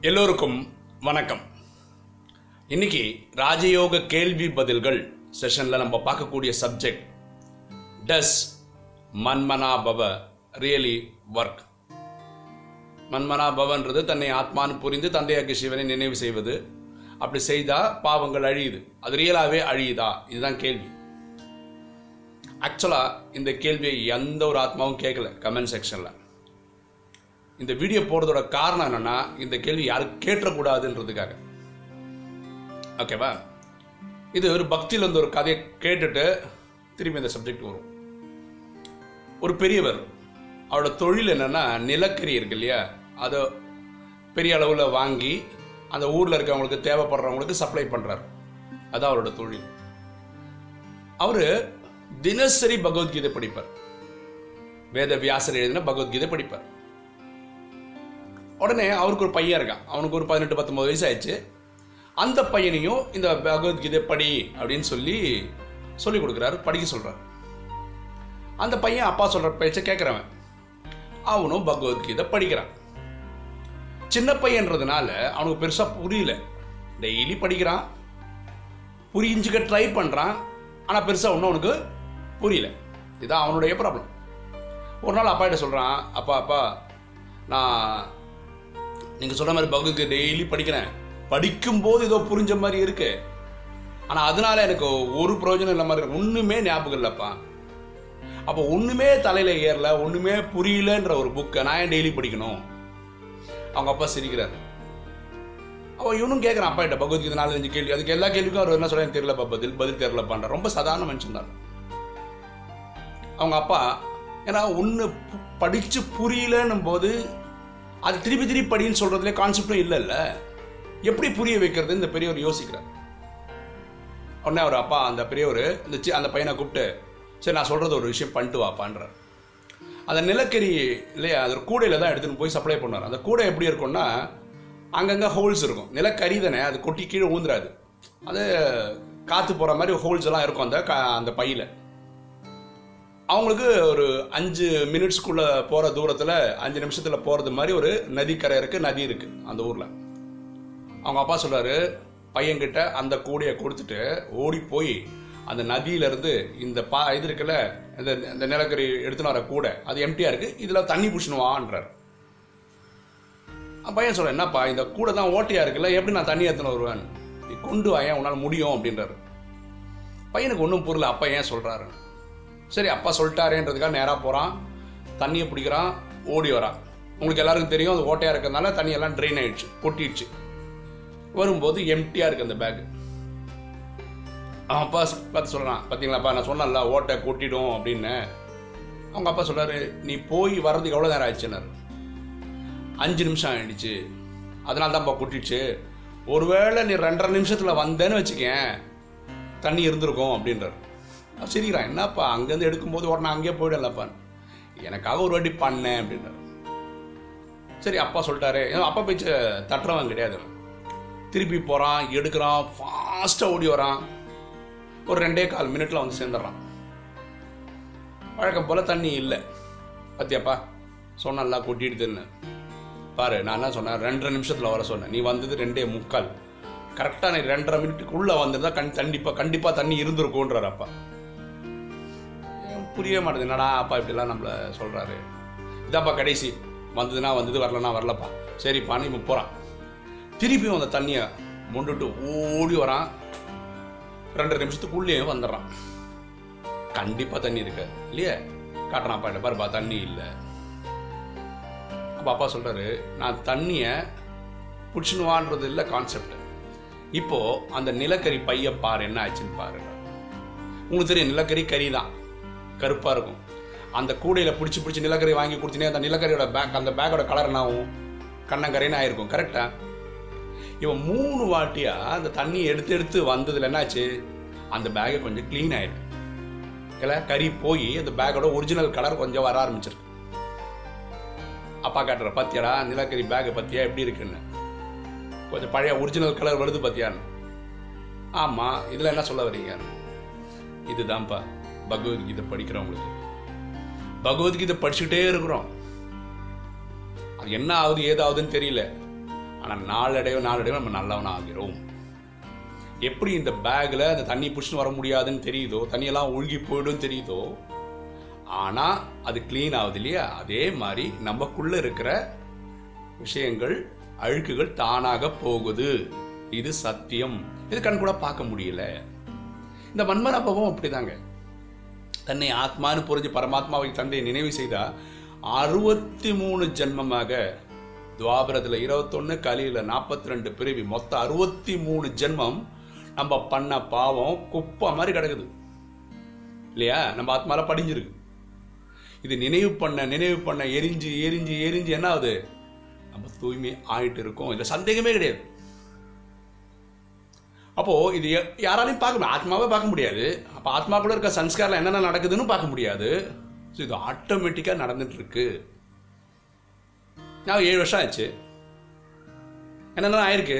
எல்லோருக்கும் வணக்கம். இன்னைக்கு ராஜயோக கேள்வி பதில்கள் செஷன்ல நம்ம பார்க்கக்கூடிய சப்ஜெக்ட் டஸ் மன்மனாபவ ரியலி ஒர்க் மன்மனாபவன்றது தன்னை ஆத்மான்னு புரிந்து தந்தையாக்கு சிவனை நினைவு செய்வது. அப்படி செய்தா பாவங்கள் அழியுது. அது ரியலாகவே அழியுதா? இதுதான் கேள்வி. ஆக்சுவலா இந்த கேள்வியை எந்த ஒரு ஆத்மாவும் கேட்கல கமெண்ட் செக்ஷன்ல இந்த வீடியோ போடுறதோட காரணம் என்னன்னா இந்த கேள்வி யாரும் கேட்டக்கூடாதுன்றதுக்காக. ஓகேவா இது ஒரு பக்தியில் இருந்த ஒரு கதையை கேட்டுட்டு திரும்பி இந்த சப்ஜெக்ட் வரும். ஒரு பெரியவர் அவரோட தொழில் என்னன்னா நிலக்கரி இருக்கு இல்லையா? அதை பெரிய அளவில் வாங்கி அந்த ஊரில் இருக்கவங்களுக்கு தேவைப்படுறவங்களுக்கு சப்ளை பண்ணுறாரு அதான் அவரோட தொழில். அவர் தினசரி பகவத்கீதை படிப்பார். வேத வியாசர் எழுதின பகவத்கீதை படிப்பார். உடனே அவருக்கு ஒரு பையன் இருக்கான். அவனுக்கு ஒரு பதினெட்டு பத்தொம்பது வயசு ஆயிடுச்சு. அந்த பையனையும் இந்த பகவத்கீதை படி அப்படின்னு சொல்லி சொல்லி கொடுக்குறாரு படிக்க சொல்கிறார் அந்த பையன் அப்பா சொல்கிற பேச்சை கேட்குறவன் அவனும் பகவத்கீதை படிக்கிறான். சின்ன பையன்றதுனால அவனுக்கு பெருசாக புரியல. டெய்லி படிக்கிறான். புரிஞ்சுக்க ட்ரை பண்ணுறான் ஆனால் பெருசாக ஒன்றும் அவனுக்கு புரியல. இதுதான் அவனுடைய ப்ராப்ளம் ஒரு நாள் அப்பா கிட்ட சொல்கிறான் அப்பா அப்பா நான் நீங்கள் சொல்கிற மாதிரி பகுக்கு டெய்லி படிக்கிறேன். படிக்கும்போது ஏதோ புரிஞ்ச மாதிரி இருக்கு. ஆனால் அதனால எனக்கு ஒரு பிரயோஜனம் இல்லை மாதிரி ஒன்றுமே ஞாபகம் இல்லைப்பா. அப்போ ஒன்றுமே தலையில் ஏறல ஒன்றுமே புரியலன்ற ஒரு புக்கை நான் ஏன் டெய்லி படிக்கணும்? அவங்க அப்பா சிரிக்கிறார். அவன் இவனும் கேட்குறான் அப்பா கிட்ட பகவத்கீதை நாலு அஞ்சு கேள்வி அதுக்கு எல்லா கேள்விக்கும் அவர் என்ன சொல்ல தெரியலப்பா பதில் பதில் தெரியலப்பான்ற ரொம்ப சாதாரண மனுஷன் தான். அவங்க அப்பா ஏன்னா ஒன்று படித்து புரியலன்னும் போது அது திருப்பி திருப்பி படின்னு சொல்றதுல கான்செப்டும் இல்லைல்ல. எப்படி புரிய வைக்கிறது? இந்த பெரியவர் யோசிக்கிறார். உடனே அவர் அப்பா அந்த பெரியவர் இந்த சி- அந்த பையனை கூப்பிட்டு சரி நான் சொல்றது ஒரு விஷயம் பண்ணிட்டு வாப்பான்றார். அந்த நிலக்கரி இல்லையா அது கூடையில தான் எடுத்துன்னு போய் சப்ளை பண்ணுவார். அந்த கூடை எப்படி இருக்கும்னா அங்கங்கே ஹோல்ஸ் இருக்கும். நிலக்கரி தானே அது கொட்டி கீழே ஊந்துராது அது காற்று போகிற மாதிரி ஹோல்ஸ் எல்லாம் இருக்கும் அந்த க- அந்த பையில். அவங்களுக்கு ஒரு அஞ்சு மினிட்ஸ்க்குள்ள போகிற தூரத்தில் அஞ்சு நிமிஷத்தில் போகிறது மாதிரி ஒரு நதிக்கரை இருக்குது நதி இருக்குது அந்த ஊரில். அவங்க அப்பா சொல்கிறாரு பையன்கிட்ட அந்த கூடையை கொடுத்துட்டு ஓடி போய் அந்த நதியிலேருந்து இந்த பா இது இருக்குல்ல இந்த இந்த நிலக்கரி எடுத்துன்னு வர கூடை அது எம்டியாக இருக்குது இதில் தண்ணி பிடிச்சினுவான்றார் பையன் சொல்ற என்னப்பா இந்த கூடை தான் ஓட்டையா இருக்குல்ல எப்படி நான் தண்ணி எடுத்துன்னு வருவேன்? நீ கொண்டு வாயன் ஏன் முடியும்? அப்படின்றாரு. பையனுக்கு ஒன்றும் புரியல அப்பா ஏன் சொல்கிறாரு சரி அப்பா சொல்லிட்டாரேன்றதுக்காக நேராக போகிறான் தண்ணியை பிடிக்கிறான் ஓடி வரான். உங்களுக்கு எல்லாருக்கும் தெரியும் அது ஓட்டையாக இருக்கிறதுனால தண்ணியெல்லாம் ட்ரெயின் ஆயிடுச்சு கொட்டிடுச்சு. வரும்போது எம்டியாக இருக்கு அந்த பேக் அவன் அப்பா பார்த்து சொல்கிறான் பார்த்தீங்களாப்பா நான் சொன்னேன்ல ஓட்டை கொட்டிடும் அப்படின்னு. அவங்க அப்பா சொல்கிறாரு நீ போய் வர்றதுக்கு எவ்வளோ நேரம் ஆயிடுச்சுன்னாரு அஞ்சு நிமிஷம் ஆயிடுச்சு. அதனால தான்ப்பா கொட்டிடுச்சு. ஒருவேளை நீ ரெண்டரை நிமிஷத்தில் வந்தேன்னு வச்சுக்கேன் தண்ணி இருந்திருக்கும் அப்படின்றார். நான் சிரிக்கிறான். என்னப்பா அங்கேருந்து எடுக்கும்போது உடனே அங்கேயே போயிடலப்பா எனக்காக ஒரு வாட்டி பண்ணேன் அப்படின்றாரு. சரி அப்பா சொல்லிட்டாரு. அப்பா பேச்சு தட்டுறவன் கிடையாது. திருப்பி போகிறான் எடுக்கிறான் ஃபாஸ்ட்டாக ஓடி வரான். ஒரு ரெண்டே கால் மினிட்ல வந்து சேர்ந்துடுறான். வழக்கம் போல் தண்ணி இல்லை. பத்தியாப்பா சொன்னல கொட்டிடுதுன்னு பாரு நான் என்ன சொன்னேன்? ரெண்டரை நிமிஷத்தில் வர சொன்னேன். நீ வந்தது ரெண்டே முக்கால். கரெக்டாக நீ ரெண்டரை மினிட்டுக்குள்ளே வந்திருந்தா கண் கண்டிப்பாக கண்டிப்பாக தண்ணி இருந்திருக்கும்ன்றார் அப்பா. புரியவே மாட்டேது என்னடா அப்பா இப்படிலாம் நம்மள சொல்கிறாரு இதாப்பா கடைசி. வந்ததுன்னா வந்தது வரலன்னா வரலப்பா. சரிப்பான்னு இப்போ போகிறான் திருப்பியும் அந்த தண்ணியை முண்டுட்டு ஓடி வரான். ரெண்டரை நிமிஷத்துக்குள்ளேயே வந்துடுறான். கண்டிப்பாக தண்ணி இருக்கு. இல்லையே? காட்டுறான் அப்பா பாருப்பா தண்ணி இல்லை. அப்போ அப்பா சொல்கிறாரு நான் தண்ணியை பிடிச்சினுவான்றது இல்லை கான்செப்ட் இப்போது அந்த நிலக்கரி பைய பாரு என்ன ஆச்சுன்னு பாரு உங்களுக்கு தெரியும் நிலக்கரி கறி தான் கருப்பாக இருக்கும். அந்த கூடையில் பிடிச்சி பிடிச்சி நிலக்கரி வாங்கி கொடுத்தினே அந்த நிலக்கரியோட பேக் அந்த பேக்கோட கலர் என்ன ஆகும் கண்ணங்கரைன்னு ஆயிருக்கும். கரெக்டா இவன் மூணு வாட்டியா அந்த தண்ணி எடுத்து எடுத்து வந்ததுல என்னாச்சு? அந்த பேக்கை கொஞ்சம் க்ளீன் ஆயிருக்கு. இல்லை கறி போய் அந்த பேக்கோட ஒரிஜினல் கலர் கொஞ்சம் வர ஆரம்பிச்சிருக்கு. அப்பா காட்டுற பாத்தியாடா நிலக்கரி பேக்கை பத்தியா எப்படி இருக்குன்னு? கொஞ்சம் பழைய ஒரிஜினல் கலர் வருது பத்தியான்னு. ஆமாம் இதில் என்ன சொல்ல வரீங்க இதுதான்ப்பா. பகவத்கீதை படிக்கிறவங்களுக்கு. பகவத்கீதை படிச்சுட்டே இருக்கிறோம். அது என்ன ஆகுது ஏதாவதுன்னு தெரியல. ஆனால் நாளடைவு நாளடைவு நம்ம நல்லவனாக ஆகிறோம். எப்படி இந்த பேக்கில் அந்த தண்ணி பிடிச்சின்னு வர முடியாதுன்னு தெரியுதோ தண்ணியெல்லாம் ஒழுகி போயிடும் தெரியுதோ ஆனால் அது க்ளீன் ஆகுது இல்லையா? அதே மாதிரி நமக்குள்ளே இருக்கிற விஷயங்கள் அழுக்குகள் தானாக போகுது. இது சத்தியம். இது கண் கூட பார்க்க முடியல. இந்த மன்மனப்பவும் அப்படிதாங்க. தன்னை ஆத்மான்னு புரிஞ்சு பரமாத்மாவை தந்தையை நினைவு செய்தா அறுபத்தி மூணு ஜென்மமாக துவாபரத்தில் இருபத்தொன்னு கலியில நாற்பத்தி ரெண்டு பிரிவி மொத்தம் அறுபத்தி மூணு ஜென்மம் நம்ம பண்ண பாவம் குப்பை மாதிரி கிடக்குது. இல்லையா? நம்ம ஆத்மால படிஞ்சிருக்கு. இது நினைவு பண்ண நினைவு பண்ண எரிஞ்சு எரிஞ்சு எரிஞ்சு என்ன ஆகுது? நம்ம தூய்மை ஆயிட்டு இருக்கோம். இதுல சந்தேகமே கிடையாது. அப்போது இது யாராலையும் பார்க்க முடியாது. ஆத்மாவே பார்க்க முடியாது. அப்போ ஆத்மாக்குள்ளே இருக்க சன்ஸ்காரில் என்னென்ன நடக்குதுன்னு பார்க்க முடியாது. ஸோ இது ஆட்டோமேட்டிக்காக நடந்துட்டுருக்கு. நான் ஏழு வருஷம் ஆச்சு. என்னென்ன ஆயிருக்கு?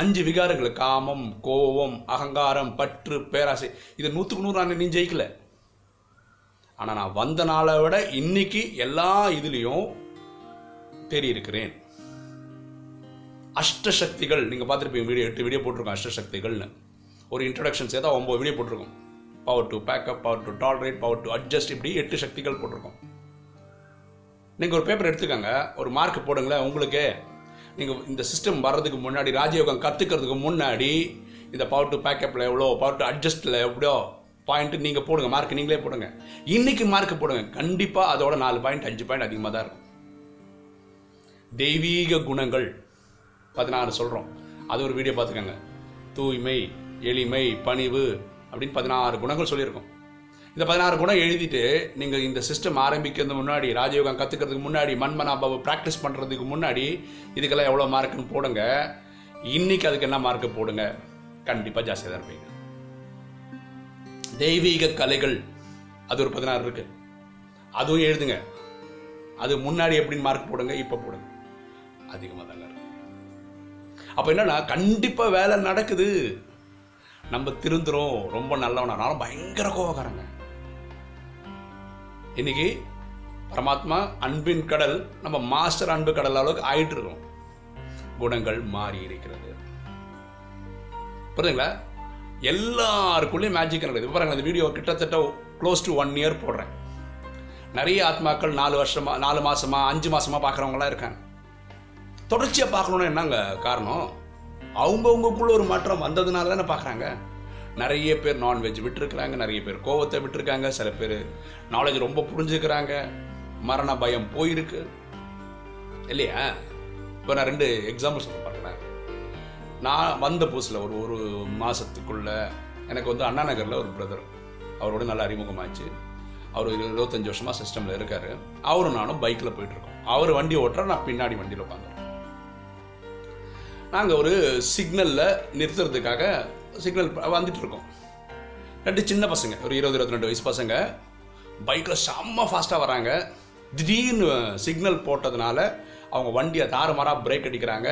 அஞ்சு விகாரங்கள் காமம் கோபம் அகங்காரம் பற்று பேராசை. இதை நூற்றுக்கு நூறு நான் நீ ஜெயிக்கல. ஆனால் நான் வந்த நாளை விட இன்னைக்கு எல்லா இதுலேயும் தெரியிருக்கிறேன் அஷ்டசக்திகள் நீங்கள் பார்த்துருப்பீங்க வீடியோ எட்டு வீடியோ போட்டிருக்கோம் அஷ்டசக்திகள்னு. ஒரு இன்ட்ரடக்ஷன் சேர்த்தா ஒம்பது வீடியோ போட்டிருக்கோம். Power to backup power to tolerate power to adjust இப்படி எட்டு சக்திகள் போட்டிருக்கோம். நீங்கள் ஒரு பேப்பர் எடுத்துக்கோங்க ஒரு மார்க் போடுங்களேன் உங்களுக்கு. நீங்கள் இந்த சிஸ்டம் வர்றதுக்கு முன்னாடி ராஜயோகம் கற்றுக்கிறதுக்கு முன்னாடி இந்த பவர் டு பேக்கப்பில் எவ்வளோ பவர் டு அட்ஜஸ்ட்டில் எவ்வளோ பாயிண்ட் நீங்கள் போடுங்க மார்க் நீங்களே போடுங்க. இன்னைக்கு மார்க் போடுங்க கண்டிப்பாக அதோட நாலு பாயிண்ட் அஞ்சு பாயிண்ட் அதிகமாக தான் இருக்கும். தெய்வீக குணங்கள் பதினாறு சொல்கிறோம் அது ஒரு வீடியோ பார்த்துக்கோங்க. தூய்மை எளிமை பணிவு அப்படின்னு பதினாறு குணங்கள் சொல்லியிருக்கோம். இந்த பதினாறு குணம் எழுதிட்டு நீங்கள் இந்த சிஸ்டம் ஆரம்பிக்கிறது முன்னாடி ராஜயோகம் கற்றுக்கிறதுக்கு முன்னாடி மண்மனாபாவை ப்ராக்டிஸ் பண்ணுறதுக்கு முன்னாடி இதுக்கெல்லாம் எவ்வளோ மார்க்குன்னு போடுங்க. இன்னைக்கு அதுக்கு என்ன மார்க்கு போடுங்க? கண்டிப்பாக ஜாஸ்தியாக தான் இருப்பீங்க. தெய்வீக கலைகள் அது ஒரு பதினாறு இருக்கு. அதுவும் எழுதுங்க. அது முன்னாடி எப்படின்னு மார்க் போடுங்க இப்போ போடுங்க. அதிகமாக தாங்க. அப்போ என்னன்னா கண்டிப்பாக வேலை நடக்குது. நம்ம திருந்துறோம் ரொம்ப நல்லவனா. நானும் பயங்கர கோவக்காரங்க. இன்னைக்கு பரமாத்மா அன்பின் கடல் நம்ம மாஸ்டர் அன்பு கடல் அளவுக்கு ஆயிட்டு இருக்கோம். குணங்கள் மாறி இருக்கிறது. புரியுதுங்களா? எல்லாருக்குள்ளேயும் மேஜிக் நடக்குது. இப்ப பாருங்க வீடியோ கிட்டத்தட்ட க்ளோஸ் டு ஒன் இயர் போடுறேன். நிறைய ஆத்மாக்கள் நாலு வருஷமா நாலு மாசமா அஞ்சு மாசமா பார்க்குறவங்களாம் இருக்காங்க. தொடர்ச்சியாக பார்க்கணும்னு என்னங்க காரணம்? அவங்கவுங்களுக்குள்ள ஒரு மாற்றம் வந்ததுனால தானே பார்க்குறாங்க. நிறைய பேர் நான்வெஜ் விட்டுருக்குறாங்க நிறைய பேர் கோவத்தை விட்டுருக்காங்க சில பேர் நாலேஜ் ரொம்ப புரிஞ்சுக்கிறாங்க. மரண பயம் போயிருக்கு. இல்லையா? இப்போ நான் ரெண்டு எக்ஸாம்பிள் சொல்ல பாருங்களேன் நான் வந்த புதுசில் ஒரு ஒரு மாதத்துக்குள்ள எனக்கு வந்து அண்ணா நகரில் ஒரு பிரதர் அவரோட நல்ல அறிமுகமாச்சு. அவர் இருபத்தஞ்சி இருபத்தஞ்சு வருஷமாக சிஸ்டமில் இருக்காரு. அவரும் நானும் பைக்கில் போயிட்டுருக்கோம் அவர் வண்டி ஓட்டுற நான் பின்னாடி வண்டியில் உட்காந்துருக்கோம். நாங்கள் ஒரு சிக்னலில் நிறுத்துறதுக்காக சிக்னல் வந்துட்டுருக்கோம். ரெண்டு சின்ன பசங்க ஒரு இருபது இருபத்தி ரெண்டு வயசு பசங்க பைக்கில் செம்ம ஃபாஸ்ட்டாக வராங்க. திடீர்னு சிக்னல் போட்டதுனால அவங்க வண்டியை தாறுமாறாக பிரேக் அடிக்கிறாங்க.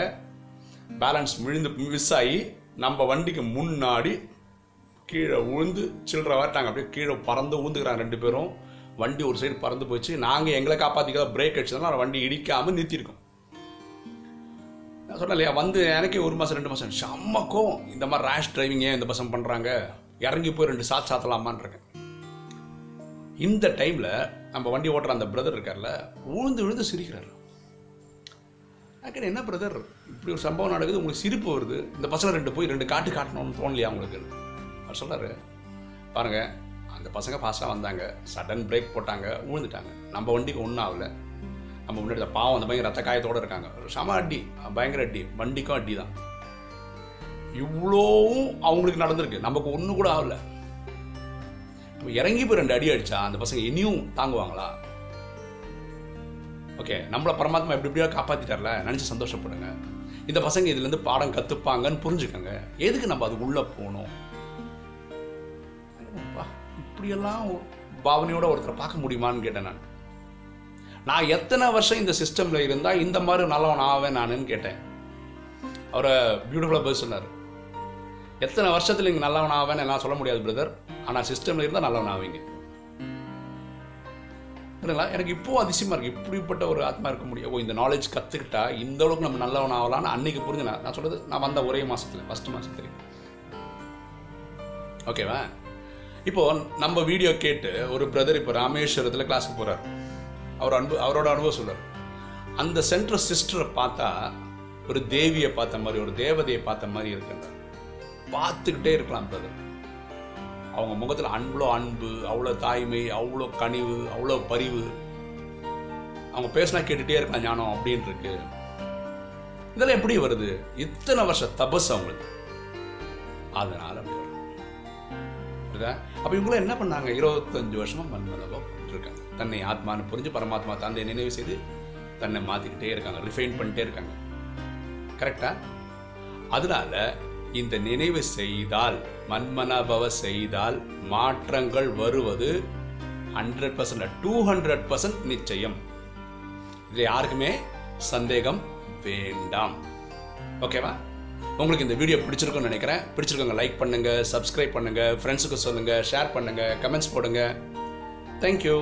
பேலன்ஸ் விழுந்து மிஸ் ஆகி நம்ம வண்டிக்கு முன்னாடி கீழே விழுந்து சில்லற வரட்டாங்க அப்படியே கீழே பறந்து ஊந்துக்கிறாங்க ரெண்டு பேரும். வண்டி ஒரு சைடு பறந்து போச்சு. நாங்கள் எங்களை காப்பாற்றிக்கிறதா பிரேக் அடிச்சதுனால வண்டி இடிக்காமல் நிறுத்தியிருக்கோம். நான் சொன்னேன் இல்லையா வந்து எனக்கே ஒரு மாதம் ரெண்டு மாதம் செம்ம கோவம். இந்த மாதிரி ரேஷ் டிரைவிங் ஏன் இந்த பசங்க பண்ணுறாங்க இறங்கி போய் ரெண்டு சாத் சாத்தலாமான்னு இருக்கேன். இந்த டைமில் நம்ம வண்டி ஓட்டுற அந்த பிரதர் இருக்கார்ல உழுந்து விழுந்து சிரிக்கிறார். நான் என்ன பிரதர் இப்படி ஒரு சம்பவம் நடக்குது உங்களுக்கு சிரிப்பு வருது. இந்த பசங்க ரெண்டு போய் ரெண்டு காட்டு காட்டணும்னு தோணலையா உங்களுக்கு? அவர் சொல்கிறாரு பாருங்கள் அந்த பசங்க ஃபாஸ்ட்டாக வந்தாங்க. சடன் பிரேக் போட்டாங்க விழுந்துட்டாங்க நம்ம வண்டிக்கு ஒன்றும் ஆகலை. நம்ம முன்னாடி பாவம் அந்த பையன் ரத்த காயத்தோட இருக்காங்க. ஒரு சம அடி பயங்கர அடி வண்டிக்கும் அடி தான். இவ்வளோவும் அவங்களுக்கு நடந்திருக்கு. நமக்கு ஒன்று கூட ஆகல. நம்ம இறங்கி போய் ரெண்டு அடி அடிச்சா அந்த பசங்க இனியும் தாங்குவாங்களா? ஓகே நம்மள பரமாத்மா எப்படி எப்படியோ காப்பாத்திட்டார்ல? நினைச்சு சந்தோஷப்படுங்க. இந்த பசங்க இதுல இருந்து பாடம் கத்துப்பாங்கன்னு புரிஞ்சுக்கோங்க. எதுக்கு நம்ம அது உள்ள போகணும்? இப்படியெல்லாம் பாவனையோட ஒருத்தரை பார்க்க முடியுமான்னு கேட்டேன் நான். நான் எத்தனை வருஷம் இந்த சிஸ்டம்ல இருந்தா இந்த மாதிரி நல்லவன் ஆவேன் நானுன்னு கேட்டேன். அவரை பியூட்டிஃபுல்லாக பதில் சொன்னார். எத்தனை வருஷத்துல இங்கே நல்லவன் ஆவேன்னு நான் சொல்ல முடியாது பிரதர் ஆனால் சிஸ்டம்ல இருந்தால் நல்லவன் ஆவீங்க. எனக்கு இப்போ அதிசயமா இருக்கு. இப்படிப்பட்ட ஒரு ஆத்மா இருக்க முடியும் ஓ இந்த நாலேஜ் கற்றுக்கிட்டா இந்த அளவுக்கு நம்ம நல்லவன் ஆகலாம்னு அன்னைக்கு புரிஞ்சு நான் நான் சொல்றது நான் வந்த ஒரே மாசத்துல ஃபர்ஸ்ட் மாசத்துல. ஓகேவா இப்போ நம்ம வீடியோ கேட்டு ஒரு பிரதர் இப்போ ராமேஸ்வரத்தில் கிளாஸுக்கு போறாரு. அவர் அன்பு அவரோட அனுபவம் சொல்கிறார் அந்த சென்ட்ரல் சிஸ்டரை பார்த்தா ஒரு தேவியை பார்த்த மாதிரி ஒரு தேவதையை பார்த்த மாதிரி இருக்குங்க பார்த்துக்கிட்டே இருக்கலாம் பிரதர் அவங்க முகத்தில் அவ்வளோ அன்பு அவ்வளோ தாய்மை அவ்வளோ கனிவு அவ்வளோ பரிவு. அவங்க பேசினா கேட்டுட்டே இருக்கலாம் ஞானம் அப்படின்னு இருக்கு இதெல்லாம் எப்படி வருது? இத்தனை வருஷம் தபஸ் அவங்களுக்கு. அதனால அப்படி வருது. அப்ப இவங்களும் என்ன பண்ணாங்க? இருபத்தஞ்சு வருஷமா மன்மதகம் இருக்காங்க தன்னை ஆத்மான்னு புரிஞ்சு பரமாத்மா தந்தையை நினைவு செய்து தன்னை மாத்திக்கிட்டே இருக்காங்க ரிஃபைன் பண்ணிட்டே இருக்காங்க. கரெக்டா அதனால இந்த நினைவு செய்தால் மன்மனபவ செய்தால் மாற்றங்கள் வருவது hundred percent to hundred percent நிச்சயம். இது யாருக்குமே சந்தேகம் வேண்டாம். ஓகேவா உங்களுக்கு இந்த வீடியோ பிடிச்சிருக்கும்னு நினைக்கிறேன். பிடிச்சிருக்கோங்க லைக் பண்ணுங்கள் சப்ஸ்கிரைப் பண்ணுங்கள் ஃப்ரெண்ட்ஸுக்கு சொல்லுங்கள் ஷேர் பண்ணுங்கள் கமெண்ட்ஸ் போடுங்கள் போடுங்க தேங்க்யூ